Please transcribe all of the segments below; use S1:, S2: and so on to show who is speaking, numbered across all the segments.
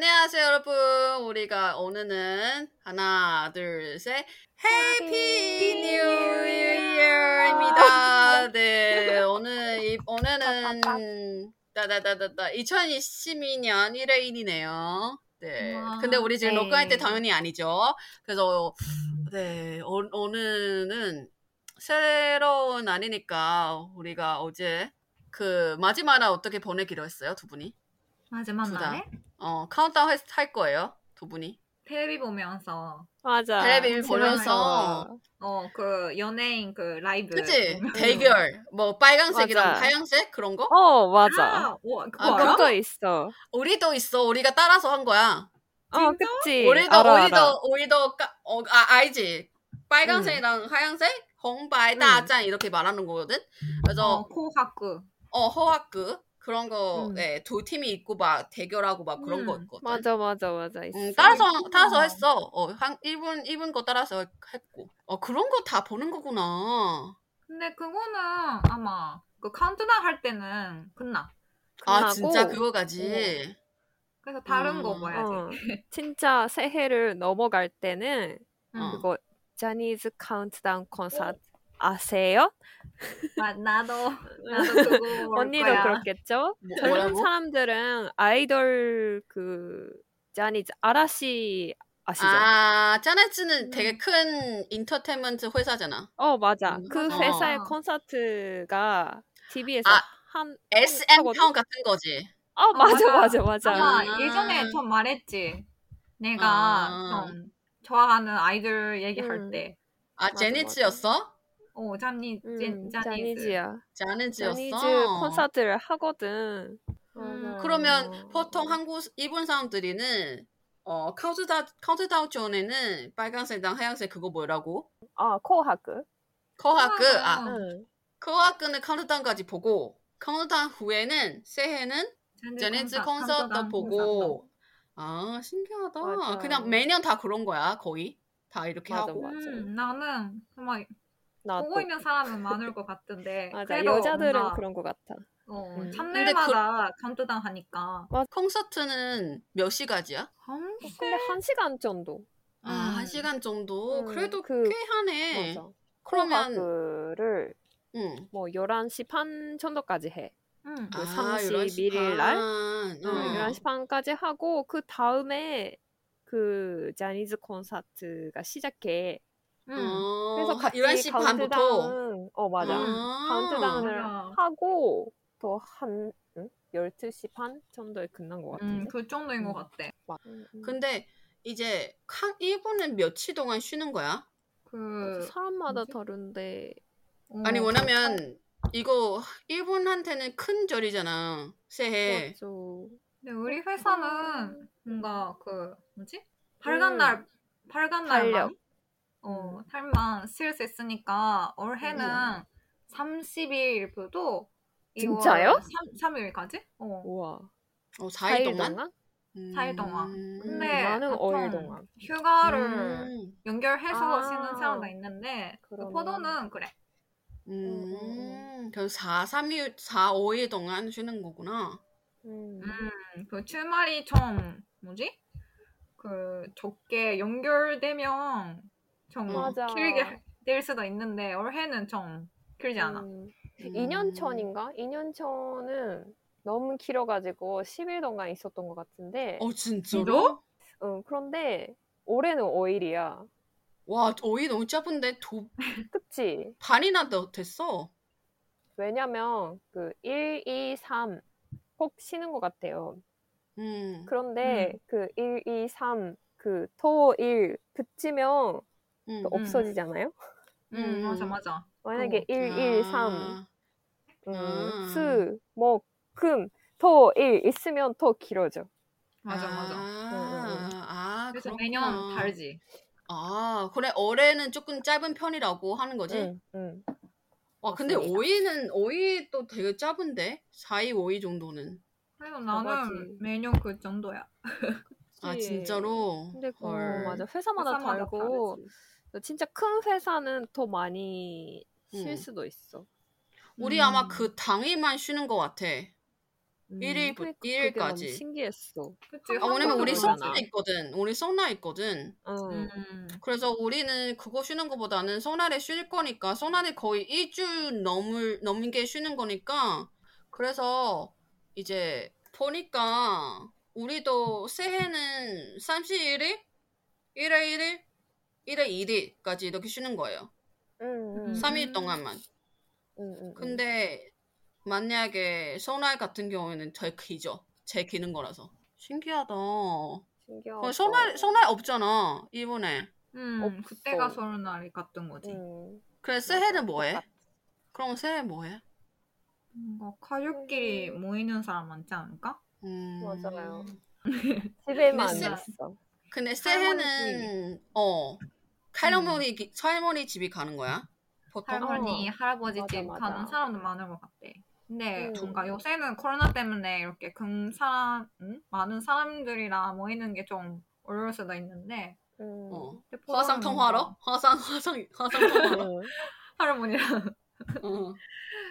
S1: 안녕하세요, 여러분. 우리가 오늘은 하나, 둘, 셋. Happy New Year입니다. 네, 오늘 이 오늘은 따다다다다 2022년 1월 1일이네요. 네.
S2: 와,
S1: 근데 우리 지금
S3: 네.
S1: 녹화할 때 당연히 아니죠. 그래서 네, 오, 오늘은 새로운 날이니까 우리가 어제 그 마지막 날 어떻게 보내기로 했어요, 두 분이?
S4: 마지막. 날에
S1: 어, 카운트다운 할, 할 거예요, 두 분이.
S4: 텔레비 보면서
S5: 맞아.
S1: 텔레비전
S5: 집에
S1: 보면서.
S4: 어 그 연예인 그 라이브
S1: 그치? 대결. 뭐 빨간색이랑
S5: 맞아.
S1: 하얀색 그런 거?
S5: 어, 맞아.
S4: 아, 와, 그거
S1: 아,
S5: 있어.
S1: 우리도 있어. 우리가 따라서 한 거야.
S5: 어, 그치.
S1: 우리도
S5: 알아,
S1: 우리도
S5: 알아.
S1: 우리도 까, 어, 아, 알지? 빨간색이랑 하얀색, 홍백,
S5: 응.
S1: 따짠 이렇게 말하는 거거든. 그래서
S4: 어 코하쿠
S1: 어, 허학그 그런 거,
S5: 응.
S1: 네, 두 팀이 있고 막 대결하고 막 그런
S4: 음,
S1: 거 있거든.
S5: 맞아, 맞아, 맞아. 있어.
S1: 응, 따라서. 따라서 했어. 어, 한 일본 일본 거 따라서 했고. 어, 그런 거 다 보는 거구나.
S4: 근데 그거는 아마 그 카운트다운 할 때는 끝나
S1: 아,
S5: 끝나고,
S1: 진짜 그거가지.
S4: 그래서 다른 거
S1: 음.
S4: 봐야지
S5: 어, 진짜 새해를 넘어갈 때는
S4: 응.
S1: 어.
S5: 그거 자니즈 카운트다운 콘서트 아세요?
S4: 마- 나도 나도 그거
S5: 언니도
S4: 거야.
S5: 그렇겠죠?
S1: 뭐,
S5: 젊은? 사람들은 아이돌 그 자니즈 아라시 아시죠?
S1: 아, 자니즈는
S4: 음.
S1: 되게 큰 엔터테인먼트 회사잖아.
S5: 어 맞아.
S1: 음,
S5: 그
S1: 맞아.
S5: 회사의
S4: 어.
S5: 콘서트가 TV에서
S1: 아,
S5: 한
S1: SM? 평 같은 거지.
S5: 어 맞아 맞아
S4: 맞아.
S5: 맞아.
S4: 아마
S1: 아.
S4: 예전에 좀 말했지 내가
S1: 아.
S4: 좀 좋아하는 아이돌 얘기할
S5: 음.
S4: 때
S1: 아,
S5: 맞아,
S1: 자니즈였어?
S4: 어, 자니,
S5: 음,
S4: 젠, 자니즈.
S5: 자니즈야.
S1: 자니즈였어.
S5: 자니즈 콘서트를 하거든.
S4: 음.
S1: 그러면 보통 한국 일본 사람들이는 어 카운트다운 카운트다운 전에는 빨간색이랑 하얀색 그거 뭐라고?
S5: 아 코하크.
S1: 커하크 아
S4: 어.
S5: 응.
S1: 커하크는 카운트다운까지 보고 카운트다운 후에는 새해는 자니즈 콘서트 보고 아 신기하다.
S5: 맞아.
S1: 그냥 매년 다 그런 거야 거의 다 이렇게
S5: 맞아,
S1: 하고.
S5: 맞아.
S4: 음, 나는 정말 보고 있는 사람은 많을 것 같은데
S5: 맞아.
S4: 그래도
S5: 여자들은
S4: 뭔가,
S5: 그런 것 같아.
S4: 어,
S5: 음.
S4: 참날마다 카운트다운 하니까
S1: 콘서트는 몇 시까지야?
S4: 한
S5: 근데 한 시간 정도.
S1: 아,
S4: 음.
S1: 한 시간 정도?
S5: 음,
S1: 그래도
S5: 그-
S1: 꽤 하네.
S5: 맞아.
S1: 그러면,
S5: 코하크를
S1: 응.
S5: 뭐 11시 반 정도까지 해.
S4: 음.
S5: 그
S1: 아,
S5: 31일 날?
S1: 반.
S5: 응,
S1: 어.
S5: 11시 반까지 하고 그 다음에 그 자니즈 콘서트가 시작해.
S4: 음.
S1: 어,
S5: 그래서 같이
S1: 11시 반부터.
S5: 카운트다운 어 맞아.
S4: 음.
S5: 카운트다운을
S4: 맞아.
S5: 하고 또 한 12시 반 정도에 끝난 것
S4: 음,
S5: 같은데.
S4: 그 정도인 것
S5: 음.
S4: 같아.
S5: 음, 음.
S1: 근데 이제 한 일본은 며칠 동안 쉬는 거야?
S4: 그
S5: 사람마다
S4: 뭐지?
S5: 다른데
S4: 어,
S1: 아니 왜냐면 이거 일본한테는 큰 절이잖아 새해.
S5: 맞아.
S4: 근데 우리 회사는 뭔가 그 뭐지?
S5: 음.
S4: 날 빨간 날 어 달만 쓸수 있으니까 올해는
S5: 음.
S4: 30일부터
S5: 진짜요?
S4: 3, 3일까지? 어.
S5: 우와.
S1: 어, 4일
S5: 4일
S1: 동안?
S5: 동안?
S1: 음.
S4: 사일 동안.
S5: 음,
S4: 근데
S5: 나는
S4: 보통
S5: 5일 동안.
S4: 휴가를
S1: 음.
S4: 연결해서
S5: 아.
S4: 쉬는 사람도 있는데 그. 포도는 그래.
S1: 음. 그럼 4, 3일, 4, 5일 동안 쉬는 거구나.
S5: 음.
S4: 음, 그 출말이 좀 뭐지? 그 적게 연결되면 좀
S5: 맞아.
S4: 길게 될 수도 있는데 올해는 좀 길지 않아.
S5: 음. 2년 전인가? 2년 전은 너무 길어가지고 10일 동안 있었던 것 같은데.
S1: 어 진짜로?
S5: 응, 그런데 올해는 5일이야.
S1: 와 5일 너무 짧은데 도,
S5: 그치?
S1: 반이나 더 됐어.
S5: 왜냐면 그 1, 2, 3꼭 쉬는 것 같아요.
S1: 음.
S5: 그런데 그 1, 2, 3, 그 토, 일 붙이면
S1: 음.
S5: 또 없어지잖아요?
S4: 음,
S1: 음.
S4: 맞아 맞아.
S5: 만약에
S4: 어.
S5: 1, 1, 3,
S1: 아.
S5: 음,
S1: 아.
S5: 수, 목, 금, 토, 일 있으면 더 길어져.
S4: 맞아 맞아.
S1: 아, 아
S4: 그래서
S1: 그렇구나.
S4: 매년 다르지.
S1: 아, 그래 올해는 조금 짧은 편이라고 하는 거지?
S5: 응, 응.
S1: 와, 근데
S5: 맞습니다.
S1: 5위는 5위 또 되게 짧은데? 4위, 5위 정도는.
S4: 그래서
S5: 맞지.
S4: 나는 매년 그 정도야.
S1: 아,
S5: 그치.
S1: 진짜로?
S5: 근데 어,
S1: 헐.
S5: 맞아 회사마다,
S4: 회사마다
S5: 다르고
S4: 다르지.
S5: 진짜 큰 회사는 더 많이 쉴
S1: 응.
S5: 수도 있어.
S1: 우리
S4: 음.
S1: 아마 그 당일만 쉬는 것 같아.
S5: 음,
S1: 1일,
S5: 그러니까 그게 너무
S1: 1일까지.
S5: 신기했어.
S4: 그치?
S1: 아, 왜냐면 우리. 성나 있거든. 우리 성나 있거든.
S5: 응.
S4: 음.
S1: 그래서 우리는 그거 쉬는 것보다는 설날에 쉴 거니까 설날에 거의 일주일 넘을 넘는 게 쉬는 거니까 그래서 이제 보니까 우리도 새해는 31일, 1월 1일, 1월 2일까지 이렇게 쉬는 거예요.
S5: 응, 응,
S1: 3일 동안만.
S5: 응, 응, 응.
S1: 근데 만약에 설날 같은 경우에는 제일 길죠. 제일 기는 거라서. 신기하다.
S5: 신기하다.
S1: 설날 설날 없잖아 일본에.
S4: 음,
S5: 없어.
S4: 그때가 설날이 같은 거지.
S5: 응.
S1: 그래 새해는 뭐해? 그럼 새해 뭐해?
S4: 뭔가 가족끼리 모이는 사람 많지 않을까?
S1: 음...
S5: 맞아요. 집에만
S1: 근데
S5: 있어.
S1: 근데
S4: 할머니
S1: 새해는 어 할머니 기- 할머니 집이 가는 거야? 보통
S4: 할머니,
S5: 어.
S4: 할아버지
S5: 맞아,
S4: 집
S5: 맞아.
S4: 가는 사람도 많은 것 같대. 근데
S5: 음.
S4: 뭔가 요새는 코로나 때문에 이렇게 큰 사람, 응? 많은 사람들이랑 모이는 게 좀 어려울 수도 있는데
S5: 응.
S1: 어. 화상 통화로 화상 화상 화상 통화로.
S5: 응.
S4: 할머니랑
S1: 어.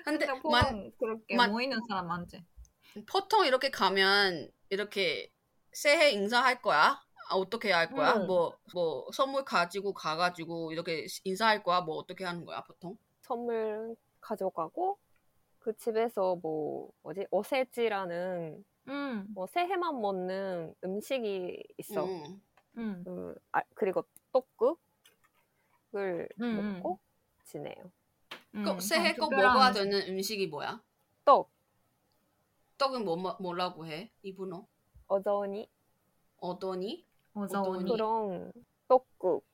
S1: 근데
S4: 근데
S1: 만
S4: 그렇게
S1: 만-
S4: 모이는 사람 많지.
S1: 보통 이렇게 가면 이렇게 새해 인사할 거야? 아, 어떻게 할 거야?
S5: 응.
S1: 뭐뭐 선물 가지고 가가지고 이렇게 인사할 거야? 뭐 어떻게 하는 거야 보통?
S5: 선물 가져가고 그 집에서 뭐 뭐지 오세지라는
S4: 응,
S5: 뭐 새해만 먹는 음식이 있어.
S1: 음.
S4: 응.
S5: 그, 아, 그리고 떡국을
S4: 음, 음.
S5: 먹고 지내요.
S1: 꼭 새해 꼭 먹어야 되는 음식이 뭐야?
S5: 떡
S1: 떡은 뭐 뭐라고 해? 이분어?
S5: 어저니
S1: 어떠니?
S4: 어저오니.
S5: 그런 떡국.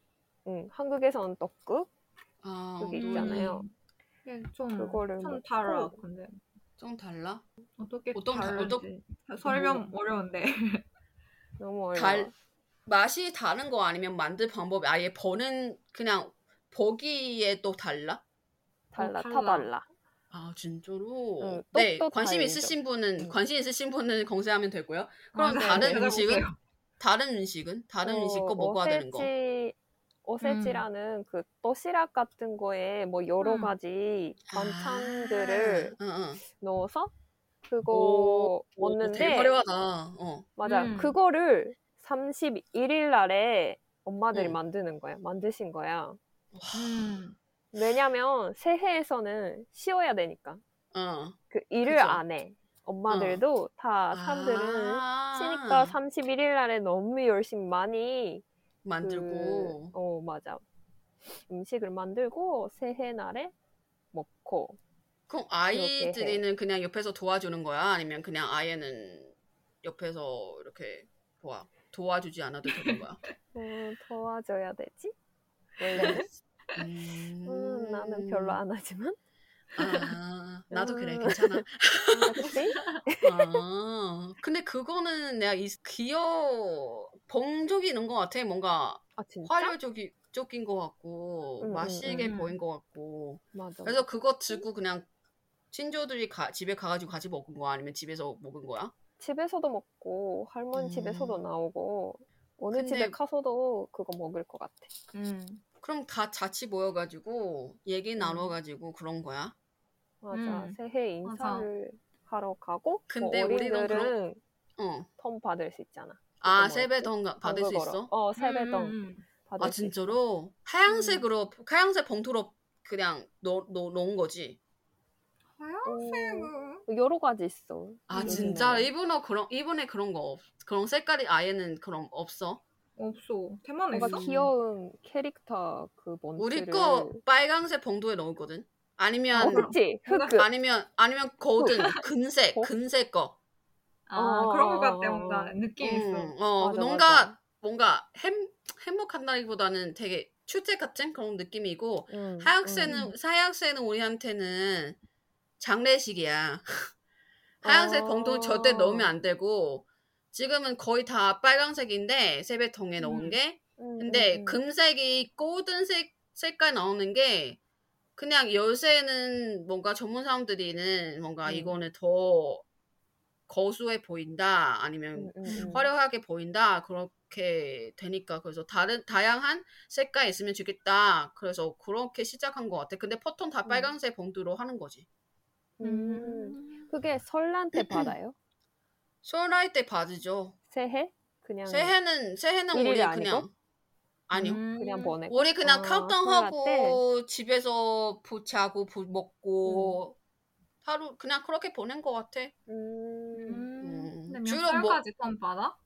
S5: 응, 한국에서는 떡국
S1: 아,
S5: 그게? 있잖아요.
S4: 이게 좀,
S5: 그거를
S4: 좀. 달라. 근데
S1: 좀 달라?
S4: 어떻게
S1: 어떤 다-
S4: 다른지 설명 어려운데.
S5: 너무 어려워.
S1: 달 맛이 다른 거 아니면 만들 방법이 아예 버는 그냥 보기에 또 달라?
S5: 달라,
S4: 어,
S5: 다
S4: 달라.
S5: 달라.
S1: 아 진짜로?
S5: 응,
S1: 네 관심. 있으신 분은
S5: 응.
S1: 관심 있으신 분은 검색하면 되고요. 그럼
S4: 아, 네,
S1: 다른
S4: 네,
S1: 음식은
S4: 해보세요.
S1: 다른 음식은 다른 음식 거
S5: 어,
S1: 먹어야 되는 거.
S5: 오세지, 오세지라는 그 도시락 같은 거에 뭐 여러
S4: 음.
S5: 가지 반찬들을
S1: 아, 응, 응.
S5: 넣어서 그거
S1: 오, 오,
S5: 먹는데
S1: 되게 화려하다. 어.
S5: 맞아
S4: 음.
S5: 그거를 31일 날에 엄마들이
S1: 응.
S5: 만드는 거야 만드신 거야
S4: 음.
S5: 왜냐면 새해에서는 쉬어야 되니까
S1: 어.
S5: 그 일을
S1: 그죠.
S5: 안해 엄마들도 다 사람들은
S1: 아,
S5: 쉬니까 31일 날에 너무 열심히 많이
S1: 만들고.
S5: 그, 어 맞아. 음식을 만들고 새해 날에 먹고
S1: 그럼 아이들이는 그냥 옆에서 도와주는 거야? 아니면 그냥 아이는 옆에서 이렇게 도와 도와주지 않아도 되는 거야?
S5: 어, 도와줘야 되지? 원래는?
S1: 음,
S5: 음, 나는 별로 안 하지만
S1: 아, 나도 그래
S5: 음.
S1: 괜찮아.
S5: 그치?
S1: 아, 근데 그거는 내가 이 귀여 본 적이 있는 것 같아. 뭔가
S5: 아 진짜?
S1: 화려적인 쪽인 것 같고
S5: 음, 음,
S1: 맛있게
S4: 음.
S1: 보인 것 같고.
S5: 맞아
S1: 그래서 그거 들고 그냥 친조들이 가, 집에 가가지고 같이 먹은 거야? 아니면 집에서 먹은 거야?
S5: 집에서도 먹고 할머니
S1: 음.
S5: 집에서도 나오고 어느
S1: 근데-
S5: 집에 가서도 그거 먹을 것 같아
S4: 음.
S1: 그럼 다 같이 모여가지고 얘기 나눠가지고 그런 거야?
S5: 맞아
S4: 음.
S5: 새해 인사를 하러 가고
S1: 근데
S5: 뭐
S1: 우리는
S5: 어린들은
S1: 어.
S5: 돈 받을 수 있잖아
S1: 아, 세배동 가- 받을 수. 있어?
S5: 어 세배동
S4: 음, 음,
S5: 받을
S1: 아,
S5: 수 있어
S1: 진짜로? 하얀색으로, 하얀색 봉투로 그냥 놓, 놓, 놓은 거지?
S4: 하얀색은
S5: 어, 여러 가지 있어
S1: 아. 진짜? 일본어 그런, 일본에 그런 거 없, 그런 색깔이 아예는 그럼 없어?
S4: 없어. 대만에
S5: 뭔가
S4: 있어?
S5: 귀여운 캐릭터 그 뭔지를
S1: 우리 거 빨강색 봉투에 넣었거든?
S5: 어
S1: 아니면,
S5: 그치 흑
S1: 아니면, 아니면 골든, 근색,
S5: 어?
S1: 근색 거.
S4: 아,
S5: 어,
S4: 그런 것 같아.
S5: 어,
S4: 뭔가
S5: 어.
S4: 느낌 있어.
S1: 음, 어,
S5: 맞아,
S1: 뭔가,
S5: 맞아.
S1: 뭔가 행, 행복한다기보다는 되게 출제 같은 그런 느낌이고,
S5: 음,
S1: 하얀색은,
S5: 음.
S1: 하얀색은 우리한테는 장례식이야. 하얀색
S5: 어.
S1: 봉투 절대 넣으면 안 되고, 지금은 거의 다 빨강색인데 세배통에 넣은
S4: 음.
S1: 게
S5: 음,
S1: 근데. 금색이 골든색 색깔 나오는 게 그냥 요새는 뭔가 전문 사람들이는 뭔가
S5: 음.
S1: 이거는 더 거수해 보인다 아니면
S5: 음, 음, 음.
S1: 화려하게 보인다 그렇게 되니까 그래서 다른 다양한 색깔 있으면 좋겠다 그래서 그렇게 시작한 것 같아 근데 보통 다
S5: 음.
S1: 빨간색 봉투로 하는 거지
S5: 음. 그게 설날 때 받아요?
S1: 설날 때 받으죠
S5: 새해? 그냥
S1: 새해는 새해는 우리
S5: 아니고?
S1: 그냥 아니요
S4: 음.
S5: 그냥 보내고.
S1: 우리 그냥
S5: 아,
S1: 카운팅하고 집에서 부 자고 부 먹고 하루 그냥 그렇게 보낸 것 같아.
S5: 음.
S4: 음.
S1: 주로 뭐-
S4: 살까지 돈 받아?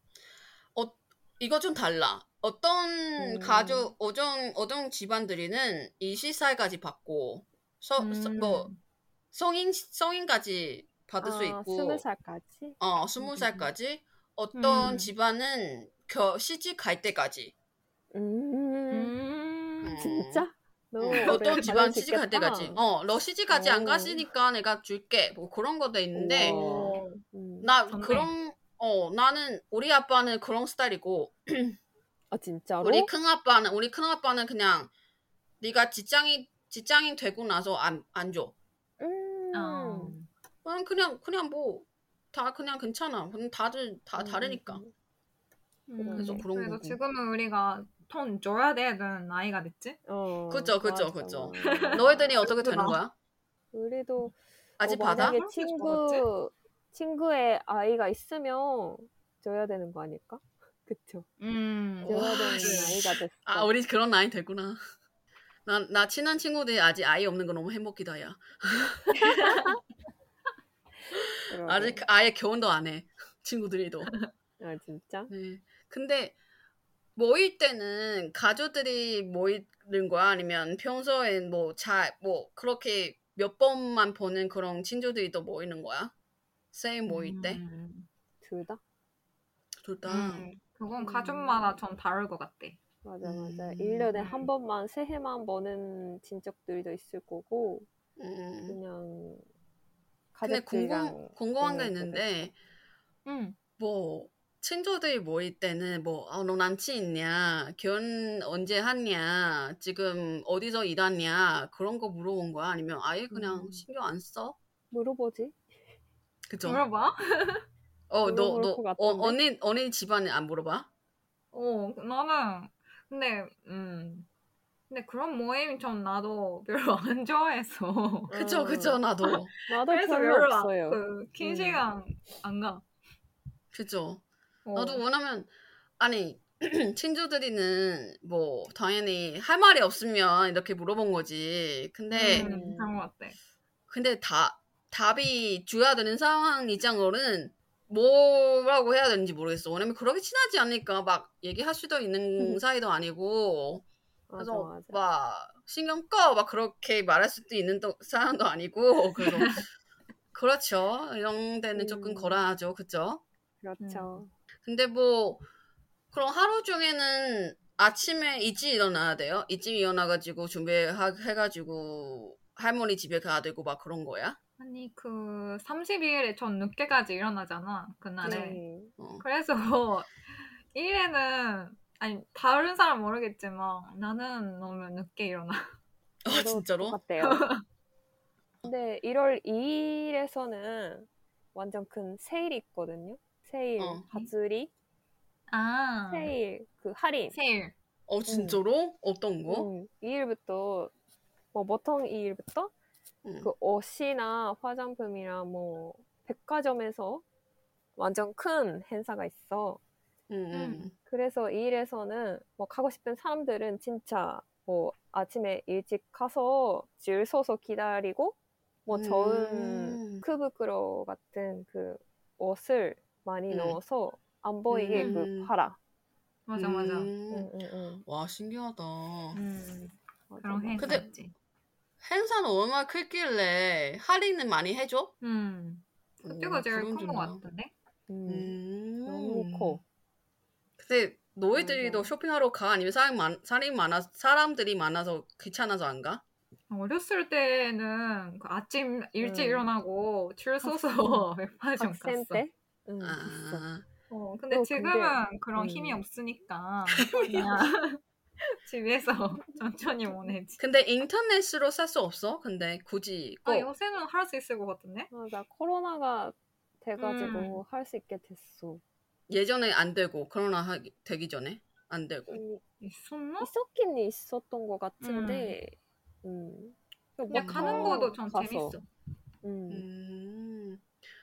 S1: 이거 좀 달라. 어떤
S5: 음.
S1: 가족 어떤 어떤 집안들이는 20살까지 받고 서, 서-
S4: 음.
S1: 뭐 성인 성인까지 받을 수
S5: 아,
S1: 있고
S5: 스무 살까지?
S1: 어 스무 살까지 어떤
S4: 음.
S1: 집안은 겨, 시집 갈 때까지
S5: 음.
S4: 음.
S5: 진짜? 너무
S1: 어,
S5: 오래
S1: 집안 시집 갈
S5: 받을 수
S1: 때까지
S5: 있겠다.
S1: 어너 시집 가지 안
S5: 오.
S1: 갔으니까 내가 줄게 뭐 그런 것도 있는데
S5: 우와. 음.
S1: 나
S4: 좋네.
S1: 그런 어 나는 우리 아빠는 그런 스타일이고
S5: 아 진짜로?
S1: 우리 큰 아빠는 우리 큰 아빠는 그냥 네가 직장인 직장인 되고 나서 안 안 줘.
S5: 음.
S4: 어.
S1: 그냥 그냥 그냥 뭐 다 그냥 괜찮아. 그냥 다들 다
S5: 음,
S1: 다르니까.
S5: 음,
S4: 음.
S1: 그래서 그런
S4: 그래서
S1: 거고.
S4: 지금은 우리가 돈 줘야 되는 나이가 됐지?
S5: 어,
S1: 그죠, 그죠,
S5: 맞아.
S1: 그죠. 너희들이 어떻게 되는. 거야?
S5: 우리도
S1: 아직
S5: 어,
S1: 받아?
S5: 친구 친구의 아이가 있으면 줘야 되는 거 아닐까? 그쵸?
S4: 음.
S5: 줘야
S1: 와,
S5: 되는
S1: 씨.
S5: 나이가 됐어.
S1: 아 우리 그런 나이 됐구나. 나, 나 친한 친구들이 아직 아이 없는 거 너무 행복이다 야. 아직 아예 결혼도 안 해. 친구들이도.
S5: 아 진짜?
S1: 네. 근데 모일 때는 가족들이 모이는 거야? 아니면 평소엔 뭐 잘 뭐 그렇게 몇 번만 보는 그런 친구들이 또 모이는 거야? 새해 모일 때?
S4: 음.
S5: 둘 다?
S1: 둘 다.
S4: 음. 그건
S5: 음.
S4: 가족마다 좀 다를 것 같아.
S5: 맞아 맞아.
S1: 음.
S5: 1년에 한 번만 새해만 보는 친척들도 있을 거고
S1: 음.
S5: 그냥
S1: 근데
S5: 가족들이랑
S1: 궁금, 궁금한 게 있는데
S4: 응.
S1: 뭐 친구들이 모일 때는 뭐, 아, 너 남친 있냐? 결혼 언제 하냐? 지금 어디서 일하냐? 그런 거 물어본 거야? 아니면 아예 그냥
S5: 음.
S1: 신경 안 써?
S5: 물어보지?
S1: 그죠?
S4: 물어봐?
S1: 어, 너, 너,
S5: 것
S1: 어? 언니, 언니 집안에 안 물어봐?
S4: 어, 나는, 근데, 음. 근데 그런 모임 좀 나도 별로 안 좋아해서.
S1: 그죠,
S5: 어.
S1: 그죠, 나도.
S5: 나도
S4: 그래서
S5: 별로 없어요.
S4: 그, 긴
S5: 음.
S4: 시간 안 가.
S1: 그죠.
S4: 어.
S1: 나도 왜냐면, 아니, 친구들이는 뭐, 당연히 할 말이 없으면 이렇게 물어본 거지. 근데,
S4: 음, 그런 것 같아.
S1: 근데 다, 답이 줘야 되는 상황 입장으로는 뭐라고 해야 되는지 모르겠어. 왜냐면 그렇게 친하지 않으니까 막 얘기할 수도 있는 사이도 아니고,
S5: 맞아
S1: 그래서
S5: 맞아.
S1: 막 신경 꺼 막 그렇게 말할 수도 있는 또- 사람도 아니고 그래서 그렇죠 이런 데는 조금
S5: 음.
S1: 거라하죠 그죠
S5: 그렇죠.
S1: 근데 뭐 그럼 하루 중에는 아침에 일찍 일어나야 돼요 일찍 일어나가지고 준비해가지고 할머니 집에 가야 되고 막 그런 거야
S4: 아니, 그, 32일에 전 늦게까지 일어나잖아, 그날에.
S5: 네.
S1: 어.
S4: 그래서, 일에는, 아니, 다른 사람 모르겠지만, 나는 너무 늦게 일어나.
S1: 아 진짜로
S5: 똑같대요. 근데 1월 2일에서는 완전 큰 세일이 있거든요. 세일,
S1: 어.
S5: 가즈리,
S4: 아,
S5: 세일, 그 할인.
S4: 세일.
S1: 어 진짜로 어떤 거
S5: 음, 2일부터 뭐 보통 2일부터
S1: 응.
S5: 그 옷이나 화장품이나 뭐 백화점에서 완전 큰 행사가 있어.
S1: 응, 응.
S5: 그래서 2일에서는 뭐 가고 싶은 사람들은 진짜 뭐 아침에 일찍 가서 줄 서서 기다리고 뭐 좋은
S1: 음.
S5: 크부끄러 같은 그 옷을 많이
S1: 음.
S5: 넣어서 안 보이게
S1: 음.
S5: 그 팔아.
S4: 맞아, 맞아.
S1: 음.
S5: 응, 응, 응.
S1: 와 신기하다
S4: 음,
S5: 맞아,
S4: 그런
S5: 맞아.
S4: 행사
S1: 근데-
S4: 있지.
S1: 행사는 얼마나 크길래 할인은 많이 해줘?
S4: 음, 그때가
S1: 오,
S4: 제일 큰 것. 같은데?
S5: 음,
S1: 음.
S5: 너무 커.
S1: 근데 너희들도. 쇼핑하러 가? 아니면 사람 많, 사람이 많아, 사람들이 많아서 귀찮아서 안 가?
S4: 어렸을 때는 그 아침 일찍
S5: 음.
S4: 일어나고 줄 서서 백화점
S5: 학생
S4: 갔어.
S5: 때? 응.
S1: 아,
S4: 어, 근데
S5: 어,
S4: 지금은
S5: 근데-
S4: 그런 힘이
S5: 음.
S4: 없으니까 그냥 집에서 천천히 보내지.
S1: 근데 인터넷으로 살 수 없어? 근데 굳이 꼭
S4: 아, 요새는 할 수 있을 것 같은데?
S5: 맞아 코로나가 돼가지고
S4: 음.
S5: 할수 있게 됐어.
S1: 예전에 안 되고 코로나 하기- 되기 전에 안 되고.
S5: 음,
S4: 있었나?
S5: 있었긴 있었던 것 같은데. 음.
S4: 근데
S5: 막
S4: 가는 것도 좀
S5: 가서.
S4: 재밌어.
S5: 음.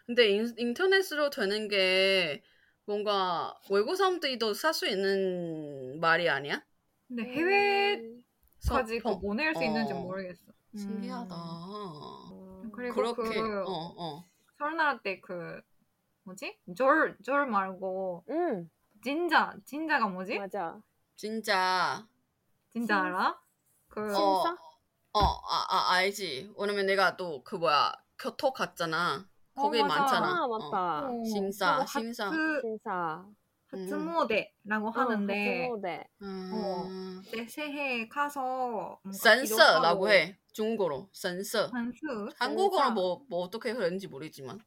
S1: 음. 근데 인, 인터넷으로 되는 게 뭔가 외국 사람들도 살 수 있는 말이 아니야?
S4: 근데 해외까지
S1: 서-
S4: 그
S1: 어,
S4: 보낼 수 있는지
S1: 어.
S4: 모르겠어.
S1: 신기하다.
S5: 음.
S4: 그리고
S1: 그렇게
S4: 그
S1: 어 어.
S4: 설날 때 그 뭐지? 졸, 졸 말고
S5: 음,
S4: 진자, 진자가 뭐지?
S5: 맞아.
S1: 진짜
S4: 진자 알아? 그
S1: 어,
S5: 신사?
S1: 어, 아, 아, 알지. 왜냐면 내가 또 그 뭐야 교토 갔잖아. 거기
S4: 어, 맞아.
S1: 많잖아.
S5: 아,
S1: 어.
S5: 맞다.
S4: 어,
S1: 신사, 신사.
S4: 하츠,
S5: 신사.
S4: 하츠모데라고 하는데
S5: 하는데.
S1: 음,
S4: 내 새해 가서
S1: 센서라고 해. 중국어로 센서.
S4: 한수
S1: 한국어는 뭐, 뭐 어떻게 그런지 모르지만.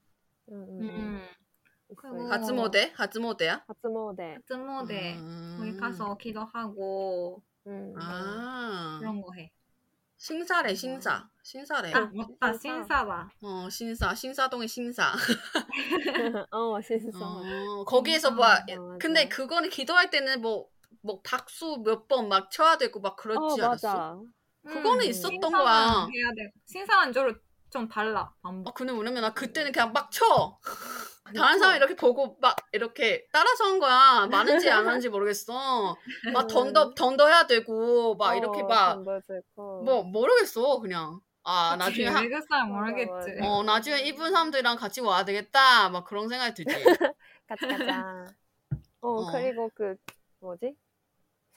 S5: 음, 음, 음.
S4: 음,
S1: 하츠모데? 하츠모데야?
S5: 하츠모데.
S4: 하츠모데
S1: 음.
S4: 거기 가서 기도하고
S5: 음.
S1: 아,
S4: 그런 거 해.
S1: 신사래, 신사. 신사래.
S4: 아 맞다
S5: 신사.
S4: 신사다.
S1: 어, 신사. 신사동의 신사.
S5: 어, 신사.
S1: 어, 거기에서 뭐. 근데 그거는 기도할 때는 뭐, 뭐 박수 몇 번 막 쳐야 되고 막
S5: 어,
S1: 그렇지 않았어?
S5: 맞아.
S1: 그거는
S4: 음,
S1: 있었던
S4: 신사는
S1: 거야.
S4: 신사한 저를 좀 달라. 반복.
S1: 아, 근데 왜냐면 나 그때는 그냥 막 쳐. 다른 사람 이렇게 보고 막 이렇게 따라서 한 거야. 많은지 안 하는지 모르겠어. 막 던더 던더 해야 되고 막 이렇게
S5: 막뭐뭐
S1: 모르겠어 그냥. 아 나중에 한,
S4: 외국 사람 모르겠지.
S1: 어 나중에 이분 사람들이랑 같이 와야 되겠다. 막 그런 생각이 들지.
S5: 같이 가자. 어,
S1: 어.
S5: 그리고 그 뭐지?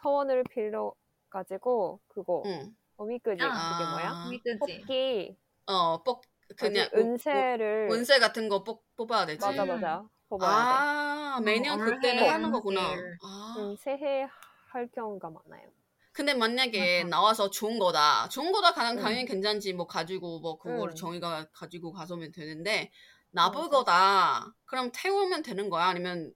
S5: 서원을 빌려 가지고 그거
S1: 응.
S5: 어미끄지
S4: 아.
S5: 그게 뭐야?
S4: 믿지.
S5: 뽑기
S1: 어, 뻑 그냥
S5: 뭐지? 은세를
S1: 운- 운세 같은 거 뽑, 뽑아야 되지.
S5: 맞아
S4: 음.
S5: 맞아 뽑아야
S1: 아 매년
S4: 어,
S1: 그때는
S4: 올해
S1: 하는 거구나. 아.
S5: 돼. 음, 새해 할 경우가 많아요.
S1: 근데 만약에
S4: 맞아.
S1: 나와서 좋은 거다. 좋은 거다 가는
S5: 응.
S1: 당연히 괜찮지. 뭐 가지고 뭐 그거를
S5: 응.
S1: 정의가 가지고 가서면 되는데 나쁜 거다. 그럼 태우면 되는 거야? 아니면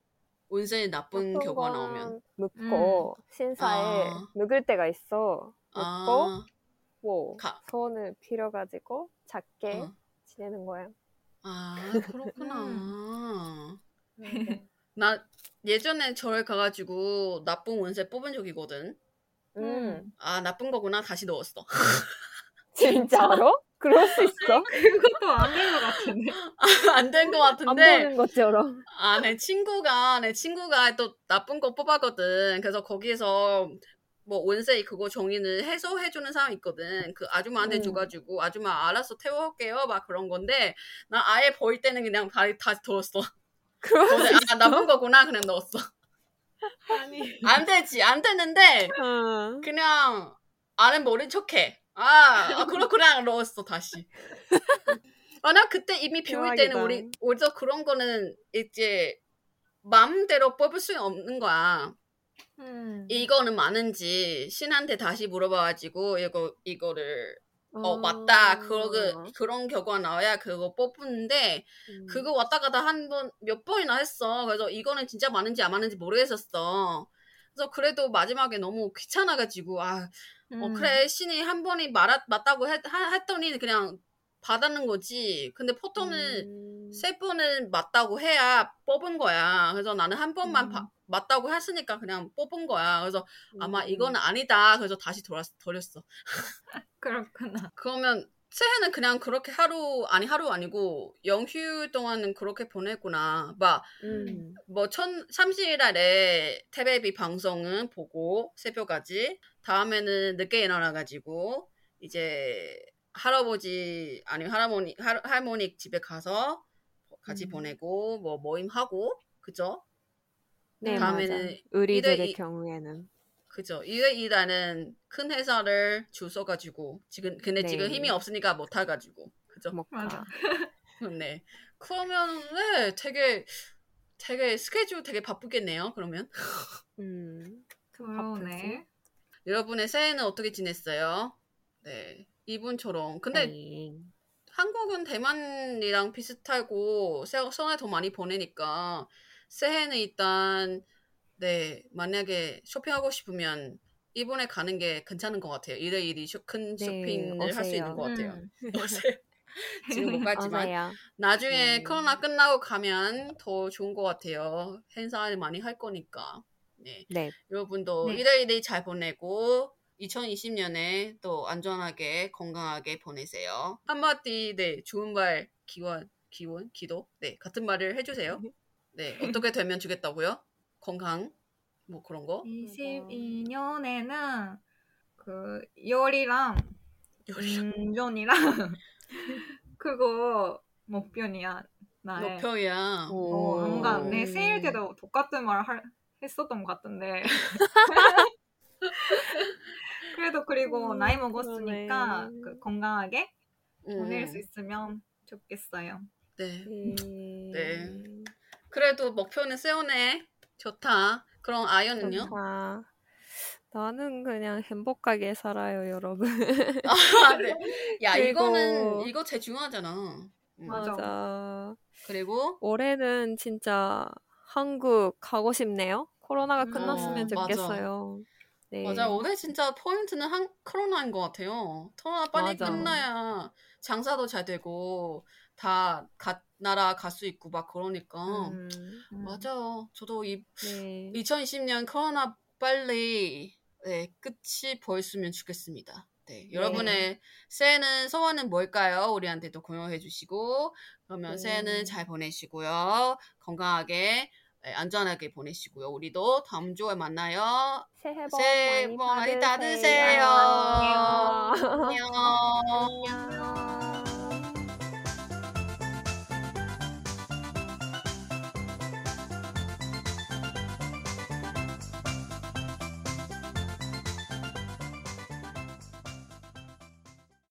S1: 운세 나쁜
S5: 나쁜
S1: 결과
S5: 건
S1: 나오면?
S5: 묵고 신사에
S1: 아.
S5: 묵을 때가 있어. 묵고
S1: 아,
S5: 뭐
S1: 가-
S5: 소원을 빌어 가지고 작게
S1: 어.
S5: 지내는 거야.
S1: 아 그렇구나.
S5: 음.
S1: 나 예전에 절에 가가지고 나쁜 운세 뽑은 적이거든.
S5: 음.
S1: 아 나쁜 거구나. 다시 넣었어.
S5: 진짜로? 그럴 수 있어?
S4: 그것도 안 된 것 같은데.
S5: 안된거안
S1: 같은데.
S5: 보는 것처럼.
S1: 아, 내 친구가, 내 친구가 또 나쁜 거 뽑았거든. 그래서 거기에서 뭐 원세 그거 정의는 해소해주는 사람 있거든. 그 아줌마한테
S5: 음.
S1: 줘가지고, 아줌마 알아서 태워올게요. 막 그런 건데, 나 아예 보일 때는 그냥 다시, 다시
S5: 수
S1: 근데 아, 나쁜 거구나. 그냥 넣었어.
S4: 아니.
S1: 안 되지. 안 되는데,
S5: 어.
S1: 그냥 아는 모른 척해. 아, 아 그렇구나. 넣었어, 다시. 아, 나 그때 이미 비울 때는. 우리, 우리도 그런 거는 이제 마음대로 뽑을 수 없는 거야.
S4: 음.
S1: 이거는 맞는지 신한테 다시 물어봐가지고 이거 이거를 어
S5: 아.
S1: 맞다 그런 그런 결과 나와야 그거 뽑는데
S5: 음.
S1: 그거 왔다 갔다 한 번 몇 번이나 했어 그래서 이거는 진짜 맞는지 안 맞는지 모르겠었어 그래서 그래도 마지막에 너무 귀찮아가지고 아 어,
S4: 음.
S1: 그래 신이 한 번이 말아, 맞다고 했, 하- 했더니 그냥 받았는 거지 근데 보통은
S5: 음.
S1: 세 번은 맞다고 해야 뽑은 거야. 그래서 나는 한 번만
S4: 음.
S1: 바- 맞다고 했으니까 그냥 뽑은 거야. 그래서 아마
S5: 음.
S1: 이거는 아니다. 그래서 다시 돌았, 돌렸어.
S4: 그렇구나.
S1: 그러면 새해는 그냥 그렇게 하루, 아니 하루 아니고 영휴 동안은 그렇게 보냈구나. 막,
S5: 음.
S1: 뭐, 천, 30일 날에 테레비 방송은 보고 새벽까지. 다음에는 늦게 일어나 가지고, 이제 할아버지, 아니 할아버니, 할, 할머니 집에 가서 같이
S5: 음.
S1: 보내고, 뭐 모임하고, 그죠?
S5: 네,
S1: 다음에는
S5: 맞아. 의리들의
S1: 이-
S5: 경우에는
S1: 그죠. 일요일에는 큰 회사를 줄 서가지고, 지금, 근데
S5: 네.
S1: 지금 힘이 없으니까 못해가지고, 그죠?
S5: 못
S4: 맞아.
S5: 가.
S1: 네. 그러면, 네, 되게, 되게 스케줄 되게 바쁘겠네요, 그러면.
S5: 음.
S4: 그러네.
S1: 여러분의 새해는 어떻게 지냈어요? 네. 이분처럼. 근데
S5: 네.
S1: 한국은 대만이랑 비슷하고 새- 성에 더 많이 보내니까 새해는 일단 네 만약에 쇼핑하고 싶으면 일본에 가는 게 괜찮은 것 같아요. 일일이 쇼, 큰
S5: 네,
S1: 쇼핑을 할수 있는. 것 같아요.
S4: 음.
S1: 지금 못 갔지만. 나중에
S5: 네.
S1: 코로나 끝나고 가면 더 좋은 것 같아요. 행사를 많이 할 거니까. 네.
S5: 네.
S1: 여러분도
S4: 네.
S1: 일일이 잘 보내고 2020년에 또 안전하게 건강하게 보내세요. 한마디 네 좋은 말 기원 기원 기도 네 같은 말을 해주세요. 네 어떻게 되면 주겠다고요? 건강 뭐 그런 거
S4: 22년에는 그 열이랑
S1: 요리
S4: 운전이랑 그거 목표냐 나의
S1: 목표야.
S4: 어, 뭔가
S1: 오.
S4: 내 생일 때도 똑같은 말 할, 했었던 것 같은데 그래도 그리고
S5: 음,
S4: 나이 먹었으니까.
S5: 그
S4: 건강하게
S1: 음,
S4: 보낼 수 있으면 좋겠어요.
S1: 네.
S5: 네.
S1: 네. 그래도 목표는 세우네. 좋다. 그럼 아연은요?
S5: 좋다. 나는 그냥 행복하게 살아요, 여러분.
S1: 아, 네. 야,
S5: 그리고-
S1: 이거는 이거 제일 중요하잖아. 음.
S4: 맞아.
S5: 맞아.
S1: 그리고
S5: 올해는 진짜 한국 가고 싶네요. 코로나가
S4: 음,
S5: 끝났으면
S1: 어, 맞아.
S5: 좋겠어요. 네.
S1: 맞아. 올해 진짜 포인트는 한 코로나인 것 같아요. 코로나 빨리
S5: 맞아.
S1: 끝나야 장사도 잘 되고 다 가, 나라 갈 수 있고 막 그러니까.
S5: 음,
S4: 음.
S1: 맞아. 저도 이
S5: 네.
S1: 2020년 코로나 빨리 네, 끝이 보였으면 좋겠습니다. 네, 여러분의 새해는 소원은 뭘까요? 우리한테도 공유해 주시고 그러면
S5: 네.
S1: 새해는 잘 보내시고요. 건강하게 네, 안전하게 보내시고요. 우리도 다음 주에 만나요.
S5: 새해 복
S1: 새해
S5: 많이
S1: 복 많이
S5: 받으세요.
S1: 받으세요. 안녕.
S5: 안녕.